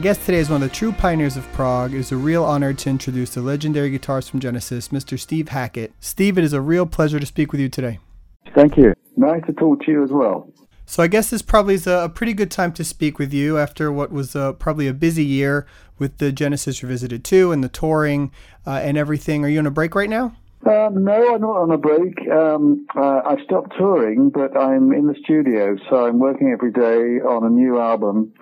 Guest today is one of the true pioneers of prog. It is a real honor to introduce the legendary guitarist from Genesis, Mr. Steve Hackett. Steve, it is a real pleasure to speak with you today. Thank you. Nice to talk to you as well. So I guess this probably is a, pretty good time to speak with you after what was uh, probably a busy year with the Genesis Revisited 2 and the touring uh, and everything. Are you on a break right now? Um, no, I'm not on a break. Um, uh, I've stopped touring, but I'm in the studio, so I'm working every day on a new album.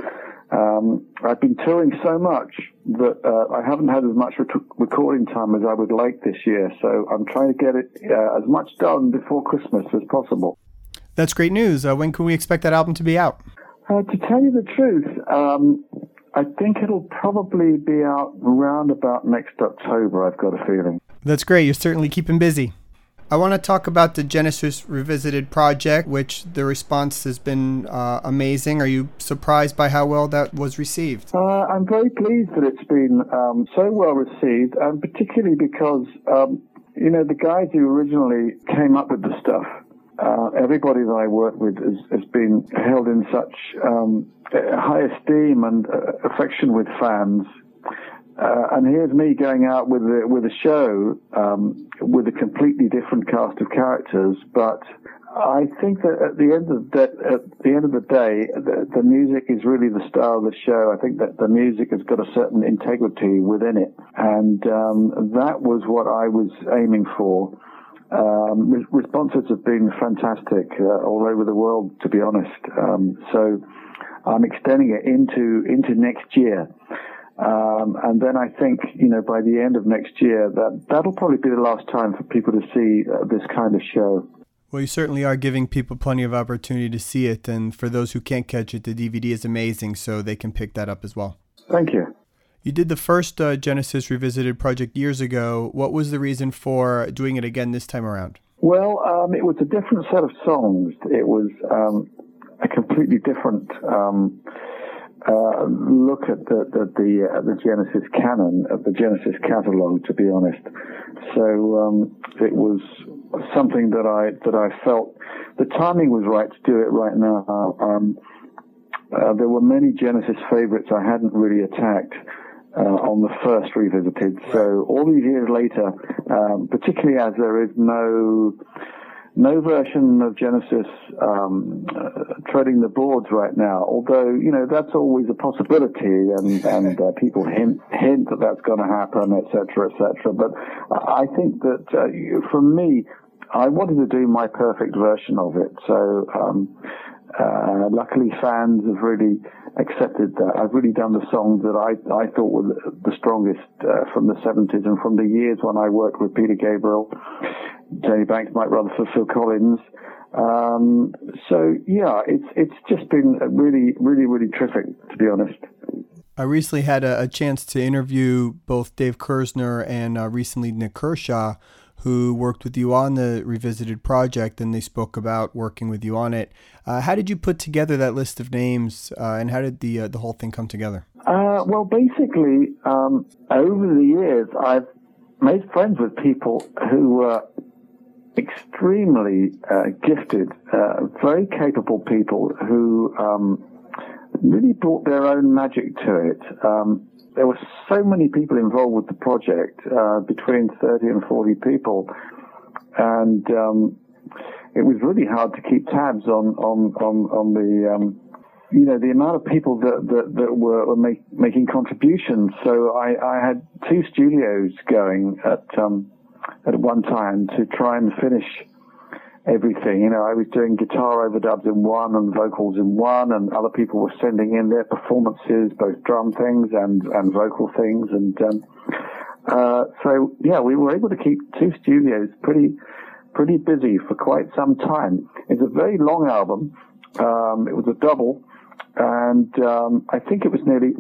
Um, I've been touring so much that uh, I haven't had as much recording time as I would like this year. So I'm trying to get it uh, as much done before Christmas as possible. That's great news. Uh, when can we expect that album to be out? Uh, to tell you the truth, um, I think it'll probably be out around about next October. I've got a feeling. That's great. You're certainly keeping busy. I want to talk about the Genesis Revisited project, which the response has been uh, amazing. Are you surprised by how well that was received? Uh, I'm very pleased that it's been um, so well received, and particularly because, um, you know, the guys who originally came up with the stuff, uh, everybody that I work with has, has been held in such um, high esteem and uh, affection with fans uh, and here's me going out with a, with a show um, with a completely different cast of characters, but I think that at the end of the, at the end of the day, the, the, music is really the star of the show. I think that the music has got a certain integrity within it, and um, that was what I was aiming for. Um, responses have been fantastic uh, all over the world, to be honest. Um, so I'm extending it into into next year. Um, and then I think, you know, by the end of next year, that that'll probably be the last time for people to see uh, this kind of show. Well, you certainly are giving people plenty of opportunity to see it, and for those who can't catch it, the DVD is amazing, so they can pick that up as well. Thank you. You did the first uh, Genesis Revisited project years ago. What was the reason for doing it again this time around? Well, um, it was a different set of songs. It was um, a completely different um, uh, look at the the the, uh, the, Genesis canon, at the Genesis catalog. To be honest, so um, it was something that I that I felt the timing was right to do it right now. Um, uh, there were many Genesis favorites I hadn't really attacked. Uh, on the first revisited. So all these years later, um, particularly as there is no no version of Genesis um, uh, treading the boards right now. Although you know that's always a possibility, and and uh, people hint hint that that's going to happen, etc., etc. But I think that uh, for me, I wanted to do my perfect version of it. So um, uh, luckily, fans have really accepted that. I've really done the songs that I, I thought were the strongest uh, from the 70s and from the years when I worked with Peter Gabriel, Tony Banks, Mike Rutherford, Phil Collins. Um, so yeah, it's it's just been really, really, really terrific to be honest. I recently had a, a chance to interview both Dave Kerzner and uh, recently Nik Kershaw, who worked with you on the Revisited project, and they spoke about working with you on it. Uh, how did you put together that list of names, uh, and how did the uh, the whole thing come together? Uh, well, basically, um, over the years, I've made friends with people who were extremely uh, gifted, very capable people who um, really brought their own magic to it. Um, there were so many people involved with the project, uh, between 30 and 40 people. And, um, it was really hard to keep tabs on, on, on, on the, um, you know, the amount of people that, that, that were, were make, making contributions. So I, I had two studios going at, um, at one time to try and finish everything. You know, I was doing guitar overdubs in one and vocals in one, and other people were sending in their performances, both drum things and and vocal things, and um, uh, so yeah, we were able to keep two studios pretty pretty busy for quite some time. It's a very long album. Um, it was a double, and um, I think it was nearly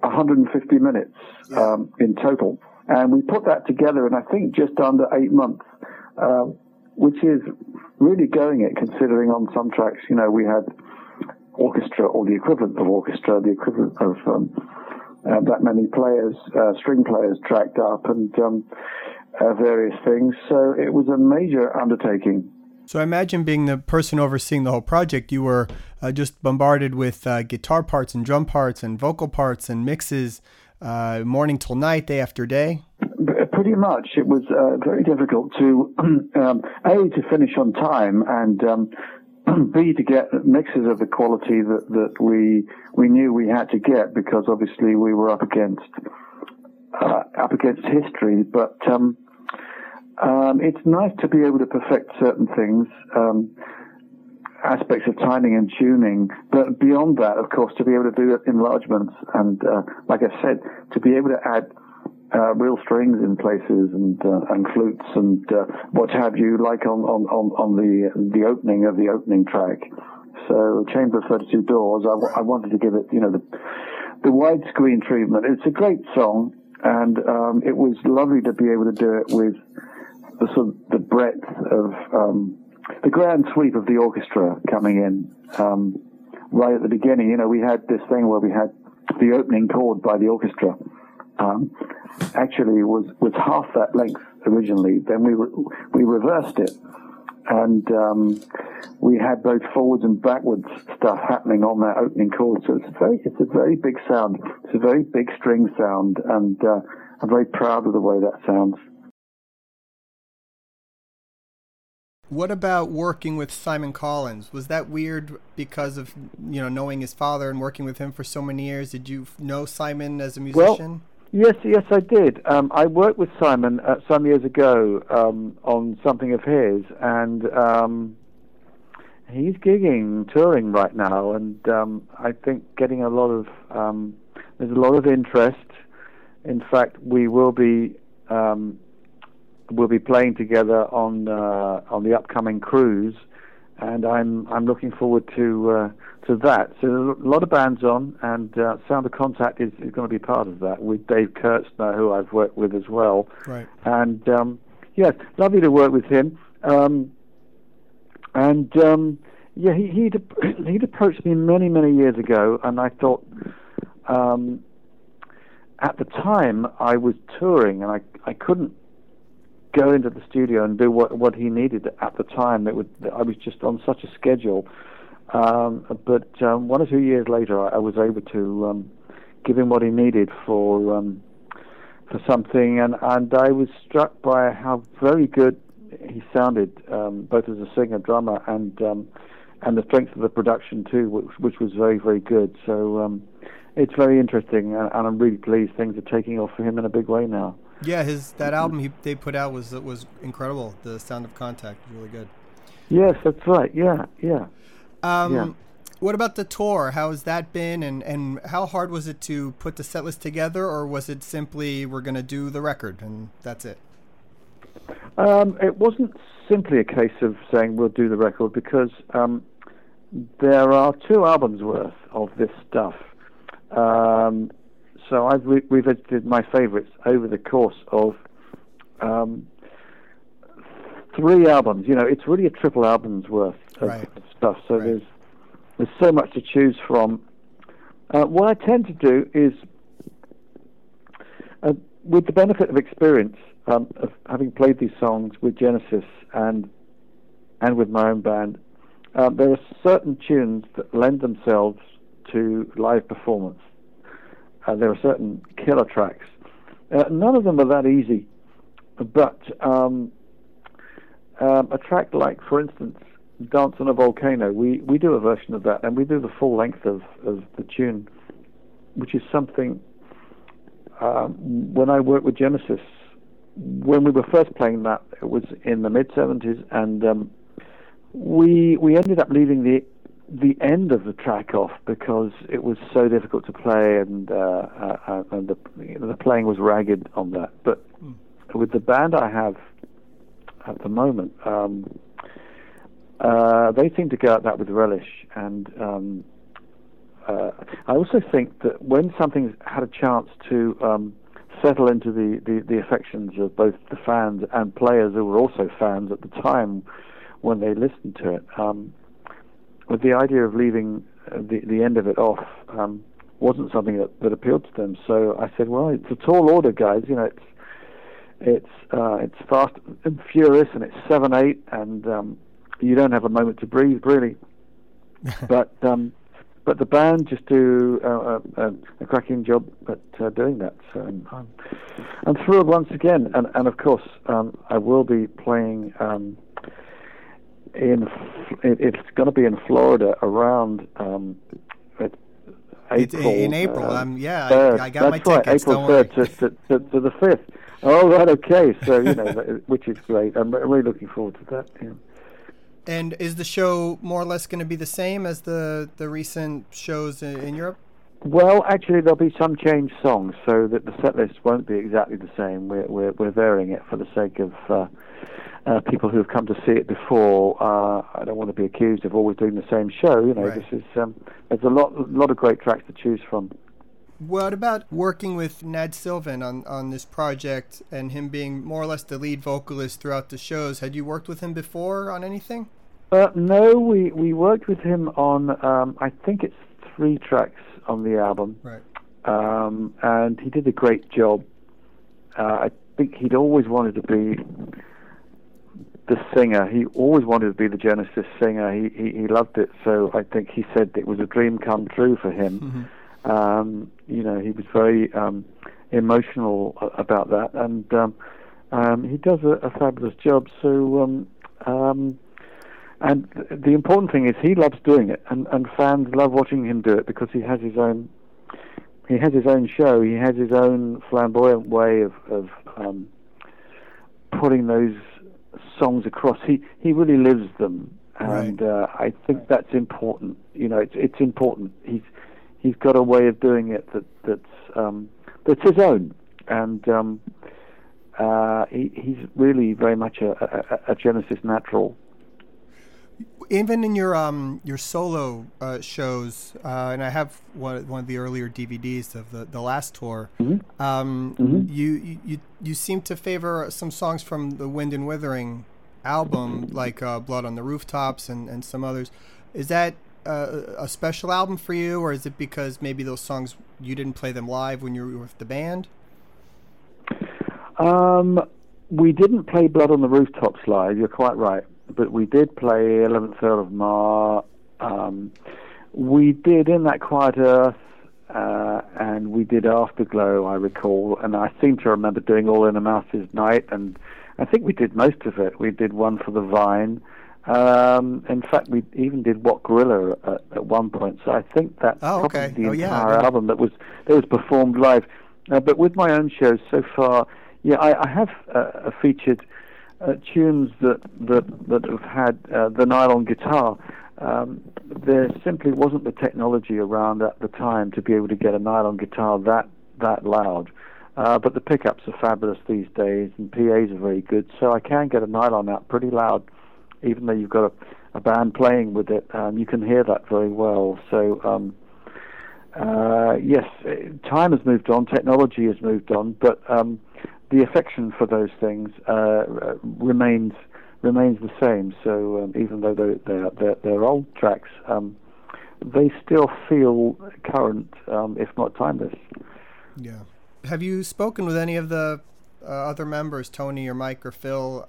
150 minutes um, in total. And we put that together in I think just under eight months. Uh, which is really going it considering on some tracks, you know, we had orchestra or the equivalent of orchestra, the equivalent of um, uh, that many players, uh, string players tracked up and um, uh, various things. So it was a major undertaking. So I imagine being the person overseeing the whole project, you were uh, just bombarded with uh, guitar parts and drum parts and vocal parts and mixes, uh, morning till night, day after day. Pretty much, it was uh, very difficult to um, a to finish on time and um, b to get mixes of the quality that, that we we knew we had to get because obviously we were up against uh, up against history, but. Um, um, it's nice to be able to perfect certain things, um, aspects of timing and tuning, but beyond that, of course, to be able to do enlargements and, uh, like I said, to be able to add uh, real strings in places and uh, and flutes and uh, what have you, like on, on, on, on the the opening of the opening track. So Chamber of 32 Doors, I, I wanted to give it, you know, the the widescreen treatment. It's a great song, and um, it was lovely to be able to do it with the sort of the breadth of um, the grand sweep of the orchestra coming in um, right at the beginning. You know, we had this thing where we had the opening chord by the orchestra. Um, actually, was was half that length originally. Then we re- we reversed it, and um, we had both forwards and backwards stuff happening on that opening chord. So it's a very it's a very big sound. It's a very big string sound, and uh, I'm very proud of the way that sounds. What about working with Simon Collins? Was that weird because of you know knowing his father and working with him for so many years? Did you know Simon as a musician? Well, yes, yes, I did. Um, I worked with Simon uh, some years ago um, on something of his, and um, he's gigging, touring right now, and um, I think getting a lot of um, there's a lot of interest. In fact, we will be um, we'll be playing together on uh, on the upcoming cruise, and I'm I'm looking forward to uh, to that. So a lot of bands on, and uh, Sound of Contact is, is going to be part of that with Dave Kerzner, who I've worked with as well. Right. And um, yes, lovely to work with him. Um, and um, yeah, he, he'd he'd approached me many many years ago, and I thought. Um, at the time, I was touring, and I I couldn't go into the studio and do what what he needed at the time. It would I was just on such a schedule. Um, but um, one or two years later, I, I was able to um, give him what he needed for um, for something, and and I was struck by how very good he sounded, um, both as a singer, drummer, and um, and the strength of the production too, which, which was very very good. So um, it's very interesting, and, and I'm really pleased things are taking off for him in a big way now. Yeah, his that album he they put out was was incredible. The Sound of Contact was really good. Yes, that's right. Yeah, yeah. Um, yeah. What about the tour? How has that been, and and how hard was it to put the set list together, or was it simply we're going to do the record and that's it? Um, it wasn't simply a case of saying we'll do the record because um, there are two albums worth of this stuff. Um, so I've re- revisited my favourites over the course of um, three albums. You know, it's really a triple album's worth of, right. stuff. So right. there's there's so much to choose from. Uh, what I tend to do is, uh, with the benefit of experience um, of having played these songs with Genesis and and with my own band, uh, there are certain tunes that lend themselves to live performance. Uh, there are certain killer tracks. Uh, none of them are that easy, but um, um, a track like, for instance, Dance on a Volcano, we, we do a version of that, and we do the full length of, of the tune, which is something. Um, when I worked with Genesis, when we were first playing that, it was in the mid 70s, and um, we we ended up leaving the the end of the track off because it was so difficult to play and, uh, uh, uh, and the, you know, the playing was ragged on that. But mm. with the band I have at the moment, um, uh, they seem to go at that with relish. And um, uh, I also think that when something's had a chance to um, settle into the, the, the affections of both the fans and players who were also fans at the time when they listened to it, um, with the idea of leaving uh, the the end of it off um, wasn't something that, that appealed to them. So I said, well, it's a tall order, guys. You know, it's it's uh, it's fast and furious, and it's seven eight, and um, you don't have a moment to breathe, really. but um, but the band just do uh, uh, a cracking job at uh, doing that. So I'm, I'm, thrilled once again, and and of course um, I will be playing. Um, in it's going to be in Florida around um, April. in April, um, yeah, I, I, got That's my right, tickets. April third to, to, to, to, the fifth. Oh, right, okay. So you know, which is great. I'm really looking forward to that. Yeah. And is the show more or less going to be the same as the the recent shows in, in Europe? Well, actually, there'll be some changed songs, so that the set list won't be exactly the same. We're we're, we're varying it for the sake of. Uh, uh, people who have come to see it before. Uh, I don't want to be accused of always doing the same show. You know, right. this is um, there's a lot, lot of great tracks to choose from. What about working with Nad Sylvan on, on this project and him being more or less the lead vocalist throughout the shows? Had you worked with him before on anything? Uh, no, we, we worked with him on, um, I think it's three tracks on the album. Right. Um, and he did a great job. Uh, I think he'd always wanted to be the singer. He always wanted to be the Genesis singer. He, he, he loved it. So I think he said it was a dream come true for him. Mm-hmm. Um, you know, he was very um, emotional about that, and um, um, he does a, a fabulous job. So um, um, and the important thing is he loves doing it, and, and fans love watching him do it because he has his own he has his own show. He has his own flamboyant way of, of um, putting those songs across. He he really lives them, and right. uh, I think that's important. You know, it's it's important. He's he's got a way of doing it that that's um, that's his own, and um, uh, he, he's really very much a, a, a Genesis natural even in your um your solo uh, shows, uh, and I have one one of the earlier DVDs of the, the last tour. Mm-hmm. Um, mm-hmm. You you you seem to favor some songs from the Wind and Wuthering album, like uh, Blood on the Rooftops and, and some others. Is that uh, a special album for you, or is it because maybe those songs you didn't play them live when you were with the band? Um, we didn't play Blood on the Rooftops live. You're quite right but we did play 11th Earl of Mar. Um, we did In That Quiet Earth, uh, and we did Afterglow, I recall, and I seem to remember doing All in a Mouse's Night, and I think we did most of it. We did one for the Vine. Um, in fact, we even did Wot Gorilla at, at one point. So I think that's oh, probably okay. the oh, entire yeah. album that was that was performed live. Uh, but with my own shows so far, yeah, I, I have uh, featured uh, tunes that that that have had uh, the nylon guitar. Um, there simply wasn't the technology around at the time to be able to get a nylon guitar that that loud. Uh, but the pickups are fabulous these days, and PAs are very good. So I can get a nylon out pretty loud, even though you've got a, a band playing with it. Um, you can hear that very well. So um, uh, yes, time has moved on, technology has moved on, but um, the affection for those things uh, remains remains the same. So um, even though they're, they're, they're, they're old tracks, um, they still feel current, um, if not timeless. Yeah. Have you spoken with any of the uh, other members, Tony or Mike or Phil,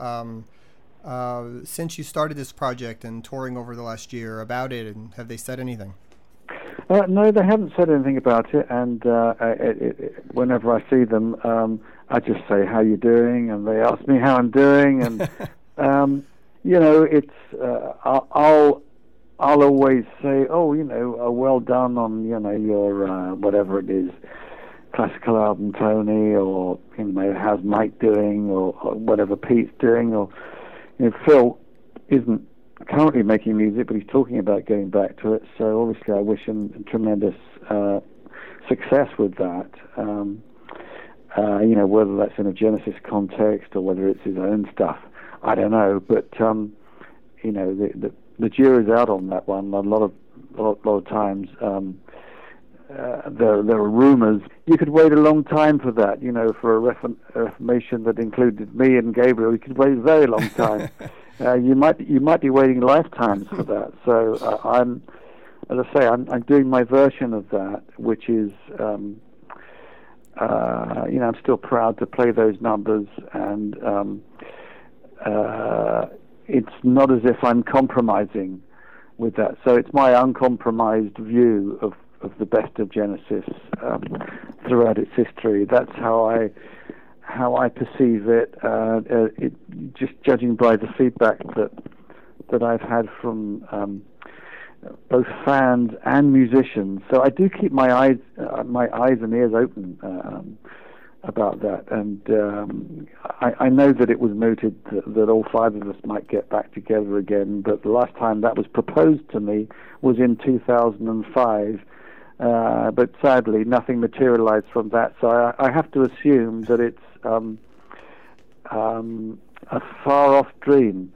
uh, since you started this project and touring over the last year about it, and have they said anything? Uh, no, they haven't said anything about it. And uh, it, it, whenever I see them, um, I just say, "How you doing?" And they ask me how I'm doing, and um, you know, it's uh, I'll I'll always say, "Oh, you know, uh, well done on you know your uh, whatever it is." classical album Tony or you know how's Mike doing or, or whatever Pete's doing or you know Phil isn't currently making music, but he's talking about getting back to it. So obviously, I wish him tremendous uh, success with that. Um, uh, you know, whether that's in a Genesis context or whether it's his own stuff, I don't know. But um, you know, the, the, the jury's out on that one. A lot of a lot, lot of times. Um, uh, there, there are rumors. You could wait a long time for that, you know, for a, reform, a reformation that included me and Gabriel. You could wait a very long time. uh, you might you might be waiting lifetimes for that. So uh, I'm, as I say, I'm, I'm doing my version of that, which is, um, uh, you know, I'm still proud to play those numbers, and um, uh, it's not as if I'm compromising with that. So it's my uncompromised view of, of the best of Genesis um, throughout its history. That's how I how I perceive it. Uh, uh, it just judging by the feedback that that I've had from um, both fans and musicians. So I do keep my eyes uh, my eyes and ears open. Um, about that, and um, I, I, know that it was mooted that, that, all five of us might get back together again. But the last time that was proposed to me was in 2005, uh, but sadly nothing materialized from that. So I, I have to assume that it's um, um, a far-off dream.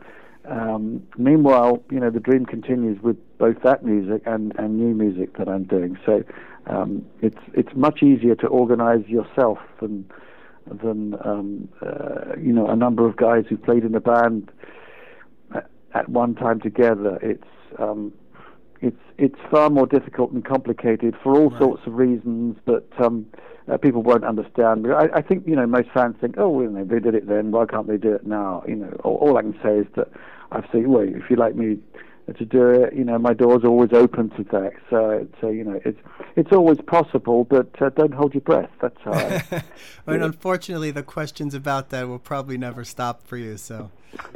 Um, meanwhile, you know, the dream continues with both that music and, and new music that I'm doing. So um, it's it's much easier to organize yourself than than um, uh, you know a number of guys who played in a band at one time together. It's um, it's it's far more difficult and complicated for all right. sorts of reasons that um, uh, people won't understand. I, I think you know most fans think, oh, well, you know, they did it then. Why can't they do it now? You know, all, all I can say is that I've seen. Well, if you like me to do it. You know, my door's always open to that. So, so you know, it's it's always possible, but uh, don't hold your breath. That's how. I, and unfortunately, the questions about that will probably never stop for you. So.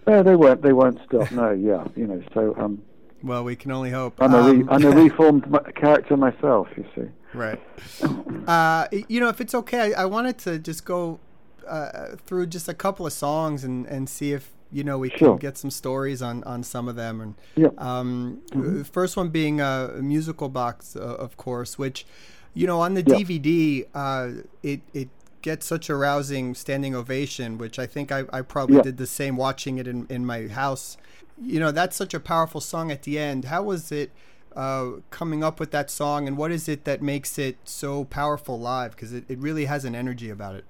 No, they won't. They won't stop. No, yeah, you know. So. Um, well, we can only hope. I'm a, re- um, I'm a reformed character myself. You see. Right. Uh, you know, if it's okay, I, I wanted to just go uh, through just a couple of songs and, and see if you know we sure. can get some stories on on some of them and um, mm-hmm. first one being a musical box uh, of course which you know on the dvd uh, it it gets such a rousing standing ovation which i think i, I probably did the same watching it in, in my house you know that's such a powerful song at the end how was it uh, coming up with that song and what is it that makes it so powerful live because it, it really has an energy about it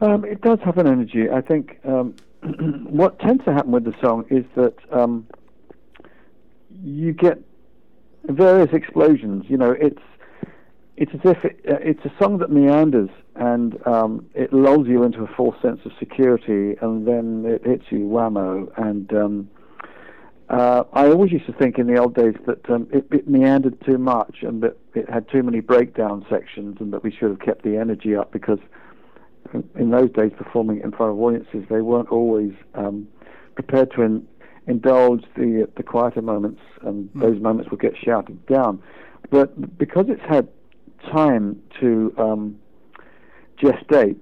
um, it does have an energy. I think um, what tends to happen with the song is that um, you get various explosions. You know, it's it's as if it, uh, it's a song that meanders and um, it lulls you into a false sense of security, and then it hits you whammo. And um, uh, I always used to think in the old days that um, it, it, meandered too much and that it had too many breakdown sections, and that we should have kept the energy up because in those days performing in front of audiences, they weren't always um, prepared to in, indulge the the quieter moments, and mm. those moments would get shouted down. But because it's had time to um, gestate,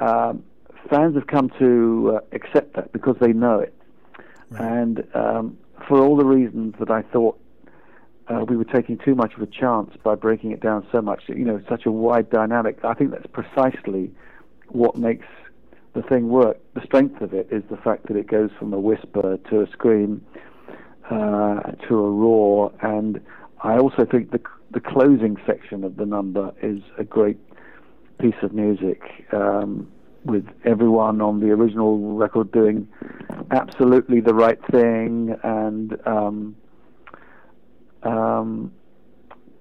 um, fans have come to uh, accept that because they know it, right. and um, for all the reasons that I thought uh, we were taking too much of a chance by breaking it down so much. You know, such a wide dynamic. I think that's precisely what makes the thing work. The strength of it is the fact that it goes from a whisper to a scream uh, to a roar, and I also think the the closing section of the number is a great piece of music. Um, with everyone on the original record doing absolutely the right thing, and um, um,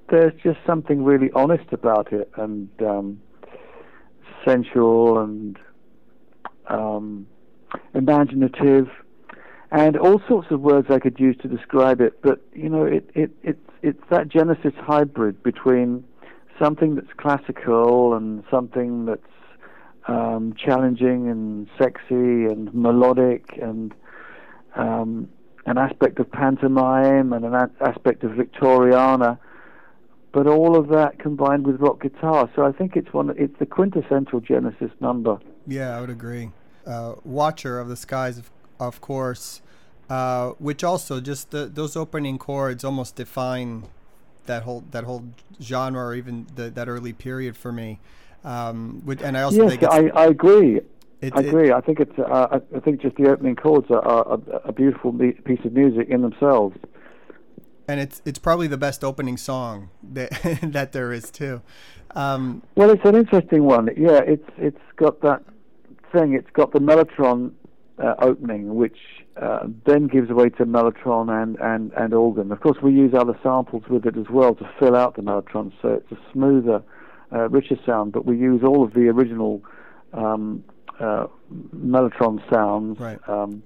there's just something really honest about it, and um, sensual and um, imaginative, and all sorts of words I could use to describe it. But you know, it, it it's it's that Genesis hybrid between something that's classical and something that's um, challenging and sexy and melodic and um, an aspect of pantomime and an a- aspect of Victoriana but all of that combined with rock guitar. So I think it's one. It's the quintessential Genesis number. Yeah, I would agree. Uh, Watcher of the Skies, of, of course, uh, which also just the, those opening chords almost define that whole that whole genre or even the, that early period for me. Um, which, and I also yes, think I, I agree. It, I agree. It, I think it's. Uh, I think just the opening chords are, are a, a beautiful piece of music in themselves and it's it's probably the best opening song that that there is too. Um, well, it's an interesting one. Yeah, it's it's got that thing. It's got the mellotron uh, opening, which uh, then gives way to mellotron and, and, and organ. Of course, we use other samples with it as well to fill out the mellotron, so it's a smoother, uh, richer sound. But we use all of the original um, uh, mellotron sounds. Right. Um,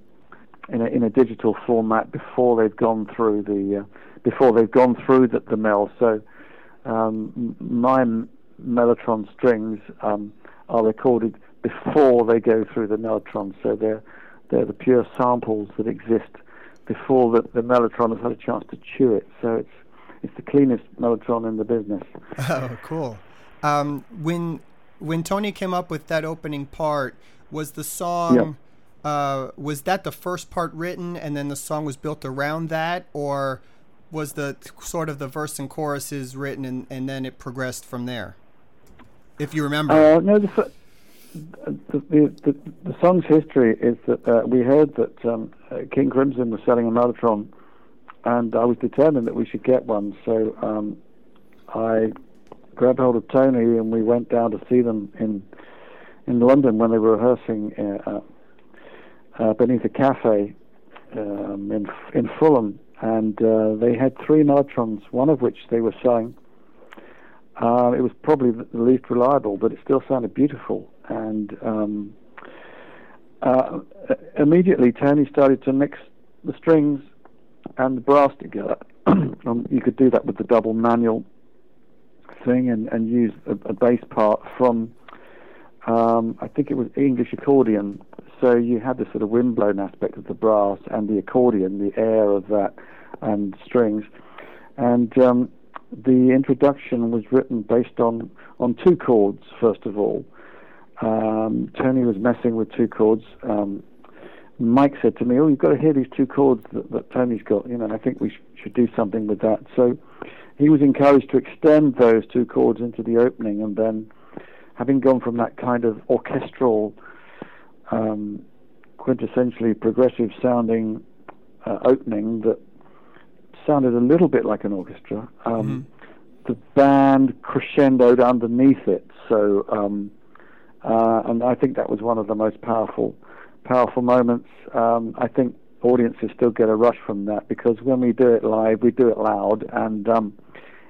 in a, in a digital format before they've gone through the uh, before they've gone through the, the mill. So um, my mellotron strings um, are recorded before they go through the mellotron. So they're they're the pure samples that exist before the, the mellotron has had a chance to chew it. So it's it's the cleanest mellotron in the business. Oh, cool. Um, when when Tony came up with that opening part, was the song uh, was that the first part written and then the song was built around that, or was the sort of the verse and choruses written and, and then it progressed from there? If you remember. Uh, no, the, the, the, the, song's history is that uh, we heard that um, uh, King Crimson was selling a Mellotron, and I was determined that we should get one. So um, I grabbed hold of Tony, and we went down to see them in in London when they were rehearsing uh, uh, beneath a cafe um, in in Fulham, and uh, they had three Mellotrons, one of which they were selling. Uh, it was probably the least reliable, but it still sounded beautiful. And um, uh, immediately, Tony started to mix the strings and the brass together. um, you could do that with the double manual thing and, and use a, a bass part from, um, I think it was English accordion. So you had the sort of windblown aspect of the brass and the accordion, the air of that, and strings. And um, the introduction was written based on, on two chords, first of all. Um, Tony was messing with two chords. Um, Mike said to me, "Oh, you've got to hear these two chords that, that Tony's got. You know, I think we sh- should do something with that." So he was encouraged to extend those two chords into the opening, and then, having gone from that kind of orchestral, um, quintessentially progressive sounding uh, opening that sounded a little bit like an orchestra, um, the band crescendoed underneath it. So, um, uh, and I think that was one of the most powerful powerful moments. Um, I think audiences still get a rush from that because when we do it live, we do it loud, and um,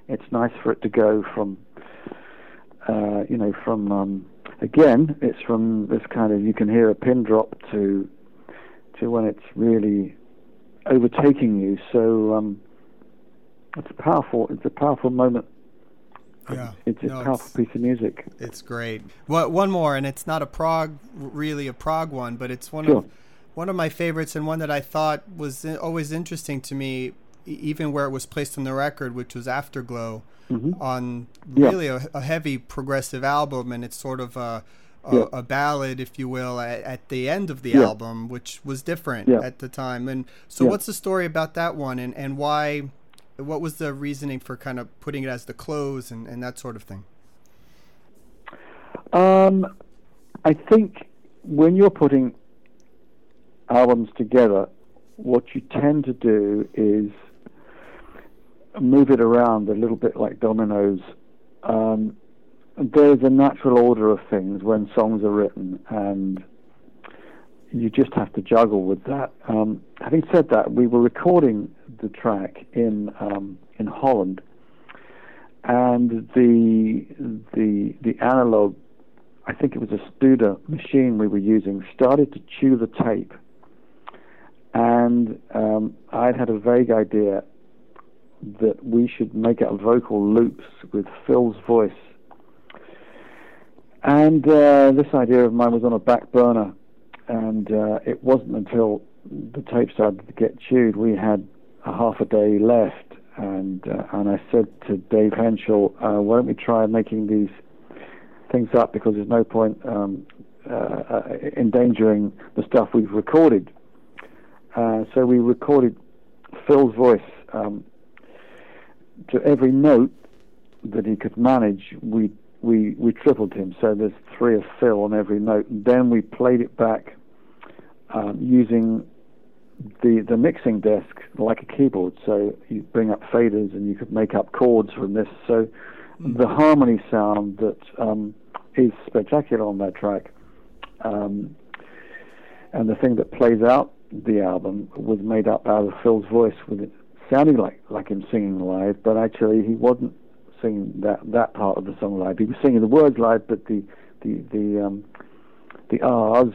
it's nice for it to go from, uh, you know, from um, again, it's from this kind of you can hear a pin drop to to when it's really overtaking you. So um, it's powerful. It's a powerful moment. Yeah. It's a No, powerful it's- piece of music. It's great. What one more, and it's not a prog, really a prog one, but it's one Sure. of one of my favorites, and one that I thought was always interesting to me, e- even where it was placed on the record, which was Afterglow, Mhm. on Yeah. really a, a heavy progressive album, and it's sort of a a, Yeah. a ballad, if you will, at, at the end of the Yeah. album, which was different Yeah. at the time. And so, Yeah. what's the story about that one, and and why? What was the reasoning for kind of putting it as the close and, and that sort of thing? Um, I think when you're putting albums together, what you tend to do is move it around a little bit like dominoes. Um, there's a natural order of things when songs are written, and you just have to juggle with that. Um, having said that, we were recording the track in um, in Holland, and the the the analog I think it was a Studer machine we were using, started to chew the tape. And um, I'd had a vague idea that we should make up vocal loops with Phil's voice. And uh, this idea of mine was on a back burner. And uh, it wasn't until the tape started to get chewed, we had a half a day left. And, uh, and I said to Dave Hentschel, uh, why don't we try making these things up because there's no point um, uh, uh, endangering the stuff we've recorded. Uh, so we recorded Phil's voice um, to every note that he could manage. We we we tripled him, so there's three of Phil on every note. And then we played it back um, using the the mixing desk like a keyboard. So you bring up faders and you could make up chords from this. So the harmony sound that um, is spectacular on that track, um, and the thing that plays out the album was made up out of Phil's voice, with it sounding like like him singing live, but actually he wasn't singing that that part of the song live. He was singing the words live, but the the the um, the R's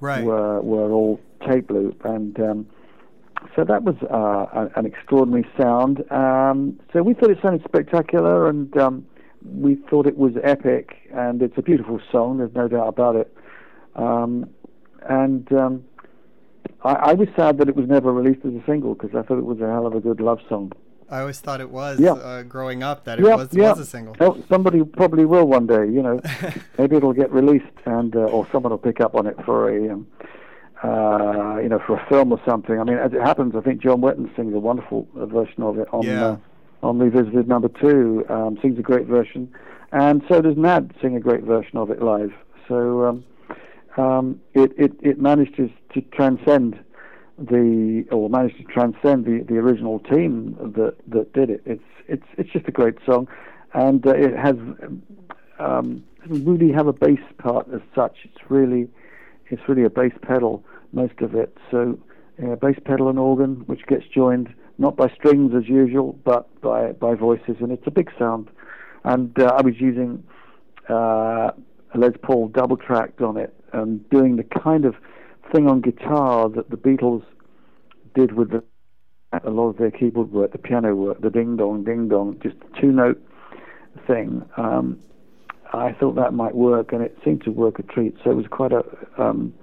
Right. were were all tape loop, and um, so that was uh, an extraordinary sound. Um, so we thought it sounded spectacular, and um, we thought it was epic, and it's a beautiful song. There's no doubt about it. Um, and um, I, I, was sad that it was never released as a single because I thought it was a hell of a good love song. I always thought it was yeah. uh, growing up that it yeah, was, yeah. was a single. Oh, somebody probably will one day. You know, maybe it'll get released, and uh, or someone will pick up on it for a. Um, uh, you know, for a film or something. I mean, as it happens, I think John Wetton sings a wonderful uh, version of it on yeah. uh, on Revisited number two. Um, sings a great version, and so does Nad sing a great version of it live. So um, um, it, it it manages to transcend the or managed to transcend the, the original team that that did it. It's it's it's just a great song, and uh, it has um, doesn't really have a bass part as such. It's really it's really a bass pedal most of it. So uh, bass pedal and organ, which gets joined not by strings as usual, but by by voices, and it's a big sound. And uh, I was using uh, a Les Paul double tracked on it, and doing the kind of thing on guitar that the Beatles did with the, a lot of their keyboard work, the piano work, the ding dong, ding dong, just two note thing. Um, I thought that might work, and it seemed to work a treat. So it was quite a um,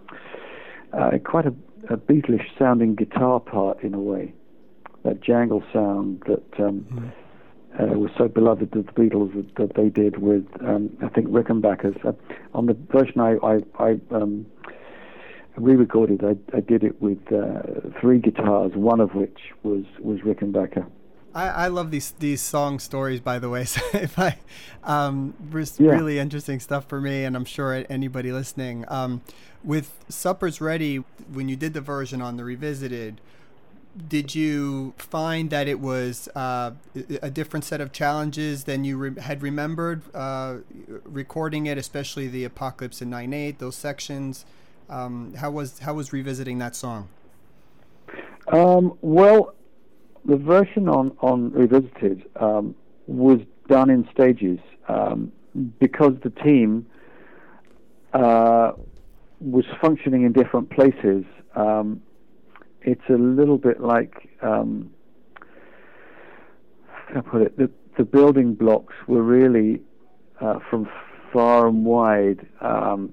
uh, quite a, a Beatlish sounding guitar part in a way, that jangle sound that um, mm. uh, was so beloved of the Beatles that, that they did with um, I think Rickenbackers. Uh, on the version I I, I um, re-recorded, I, I did it with uh, three guitars, one of which was was Rickenbacker. I, I love these these song stories, by the way. So if I, um, yeah. really interesting stuff for me, and I'm sure anybody listening. Um, with Supper's Ready, when you did the version on the revisited, did you find that it was uh, a different set of challenges than you re- had remembered uh, recording it, especially the Apocalypse in Nine Eight, those sections? Um, how was how was revisiting that song? Um, well, the version on on Revisited um, was done in stages um, because the team uh, was functioning in different places. Um, it's a little bit like um, how can I put it? The, the building blocks were really uh, from far and wide. Um,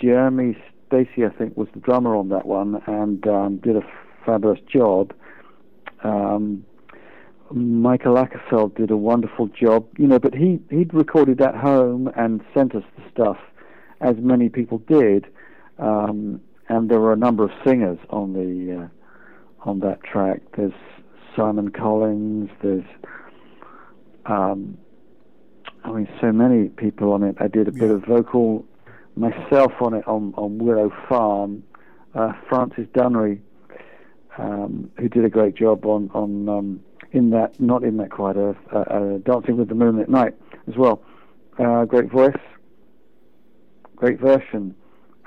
Jeremy Stacey, I think, was the drummer on that one and um, did a fabulous job. Um, Mikael Åkerfeldt did a wonderful job, you know, but he he'd recorded at home and sent us the stuff, as many people did, um, and there were a number of singers on the uh, on that track. There's Simon Collins. There's um, I mean, so many people on it. I did a yeah. bit of vocal myself on it on on Willow Farm. Uh, Francis Dunnery um, who did a great job on on um, in that not in that quiet earth, uh, uh, Dancing with the Moonlit Knight as well. Uh, great voice, great version.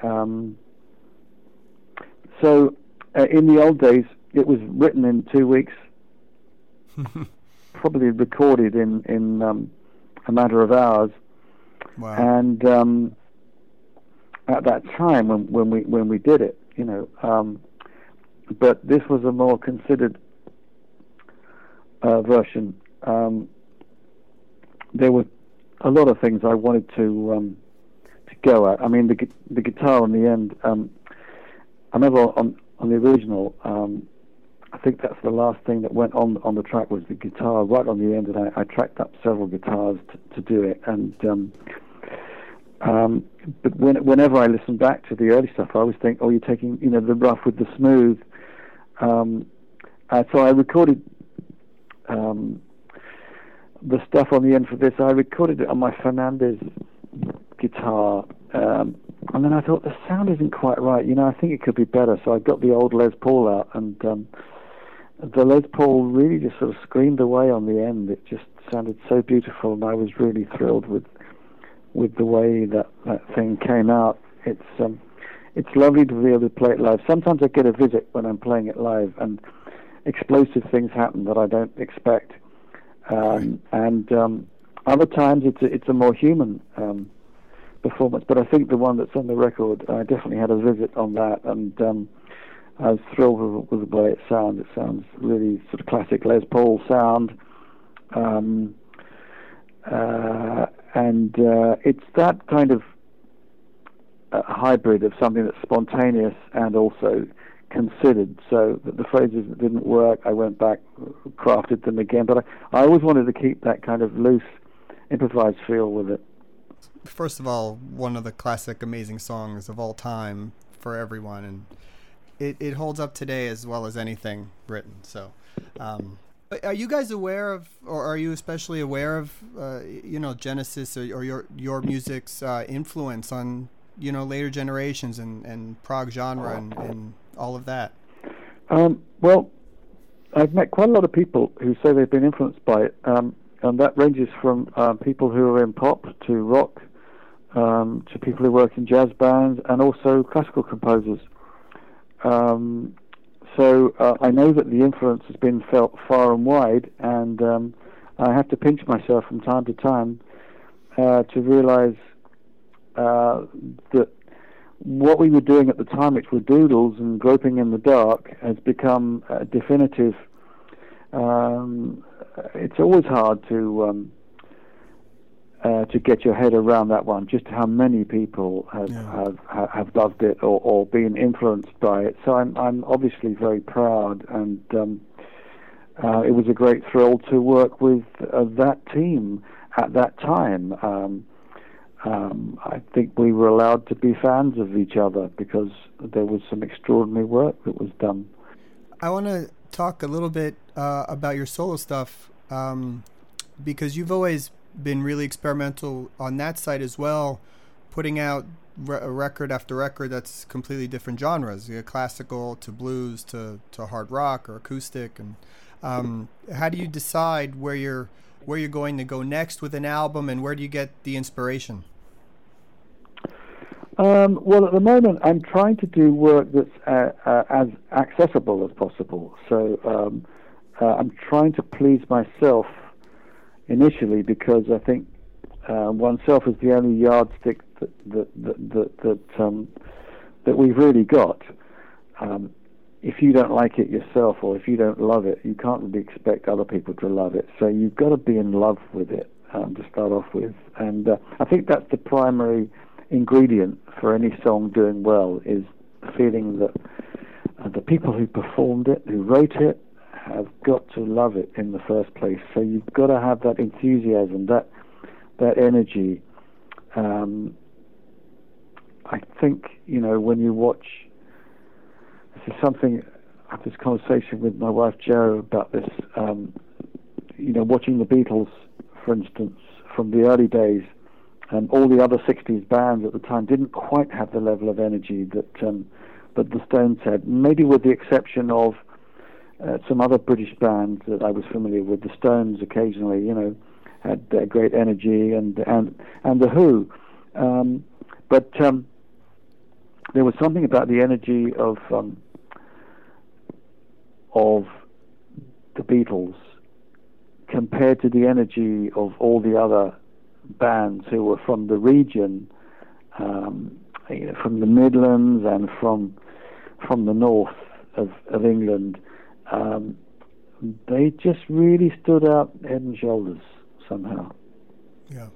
Um, so uh, in the old days, it was written in two weeks, probably recorded in in um, a matter of hours, wow. and um, at that time when when we when we did it, you know um, but this was a more considered uh, version. Um, there were a lot of things I wanted to um, to go at. I mean, the the guitar in the end. Um, I remember on on the original. Um, I think that's the last thing that went on on the track was the guitar right on the end, and I, I tracked up several guitars to, to do it. And um, but when, whenever I listen back to the early stuff, I always think, oh, you're taking you know the rough with the smooth, um, uh, so I recorded um, the stuff on the end for this. I recorded it on my Fernandes guitar, um, and then I thought the sound isn't quite right. You know, I think it could be better. So I got the old Les Paul out, and um, the Les Paul really just sort of screamed away on the end. It just sounded so beautiful, and I was really thrilled with with the way that that thing came out. It's um, it's lovely to be able to play it live. Sometimes I get a visit when I'm playing it live, and explosive things happen that I don't expect. Um, and um, other times it's a, it's a more human um, performance. But I think the one that's on the record, I definitely had a visit on that, and um, I was thrilled with, with the way it sounds. It sounds really sort of classic Les Paul sound. Um, uh, and uh, it's that kind of uh, hybrid of something that's spontaneous and also considered. So the phrases that didn't work, I went back, crafted them again. But I, I always wanted to keep that kind of loose, improvised feel with it. First of all, one of the classic, amazing songs of all time for everyone, and it, it holds up today as well as anything written. So, um, are you guys aware of, or are you especially aware of, uh, you know, Genesis or, or, your your music's uh, influence on you know later generations and, and prog genre and, and all of that? Um, well, I've met quite a lot of people who say they've been influenced by it, um, and that ranges from um, people who are in pop to rock um, to people who work in jazz bands and also classical composers. Um, so uh, I know that the influence has been felt far and wide, and um, I have to pinch myself from time to time uh, to realize uh, that what we were doing at the time, which were doodles and groping in the dark, has become definitive. Um, it's always hard to um, uh, to get your head around that one. Just how many people have yeah. have, have loved it or, or been influenced by it. So I'm I'm obviously very proud, and um, uh, it was a great thrill to work with uh, that team at that time. Um, um, I think we were allowed to be fans of each other because there was some extraordinary work that was done. I want to talk a little bit uh, about your solo stuff um, because you've always been really experimental on that side as well, putting out re- record after record that's completely different genres, you know, classical to blues to, to hard rock or acoustic. And um, how do you decide where you're where you're going to go next with an album, and where do you get the inspiration? Um, well, at the moment, I'm trying to do work that's uh, uh, as accessible as possible. So um, uh, I'm trying to please myself initially because I think uh, oneself is the only yardstick that that that that, that, um, that we've really got. Um, if you don't like it yourself, or if you don't love it, you can't really expect other people to love it. So you've got to be in love with it um, to start off with, and uh, I think that's the primary ingredient for any song doing well is feeling that uh, the people who performed it, who wrote it, have got to love it in the first place. So you've got to have that enthusiasm, that that energy. Um, I think you know when you watch. This is something. I had this conversation with my wife Jo about this. Um, you know, watching the Beatles, for instance, from the early days, and all the other '60s bands at the time didn't quite have the level of energy that um, that the Stones had. Maybe with the exception of uh, some other British bands that I was familiar with, the Stones occasionally, you know, had great energy, and and and the Who, um, but um, there was something about the energy of um, of the Beatles compared to the energy of all the other bands who were from the region, um, you know, from the Midlands and from from the north of, of England um, they just really stood out head and shoulders somehow. Yeah.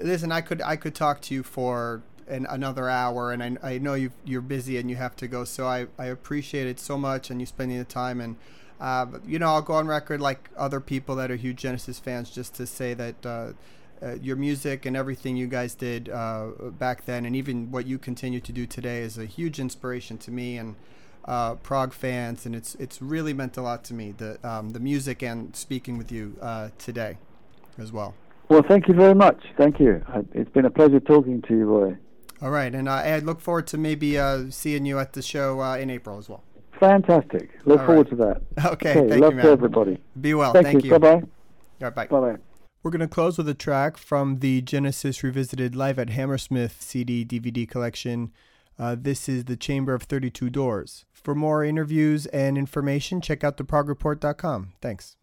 Listen, I could I could talk to you for an, another hour, and I, I know you you're busy and you have to go. So I, I appreciate it so much, and you spending the time. And uh, you know, I'll go on record like other people that are huge Genesis fans, just to say that. Uh, uh, your music and everything you guys did uh, back then, and even what you continue to do today, is a huge inspiration to me. And uh, prog fans, and it's it's really meant a lot to me the um, the music and speaking with you uh, today as well. Well, thank you very much. Thank you. It's been a pleasure talking to you, Roie. All right, and uh, I look forward to maybe uh, seeing you at the show uh, in April as well. Fantastic. Look All forward right. to that. Okay. okay thank love you, to everybody. Be well. Thank, thank you. you. Bye bye. All right, bye. Bye bye. We're going to close with a track from the Genesis Revisited Live at Hammersmith CD DVD collection. Uh, this is the Chamber of 32 Doors. For more interviews and information, check out theprogreport.com. Thanks.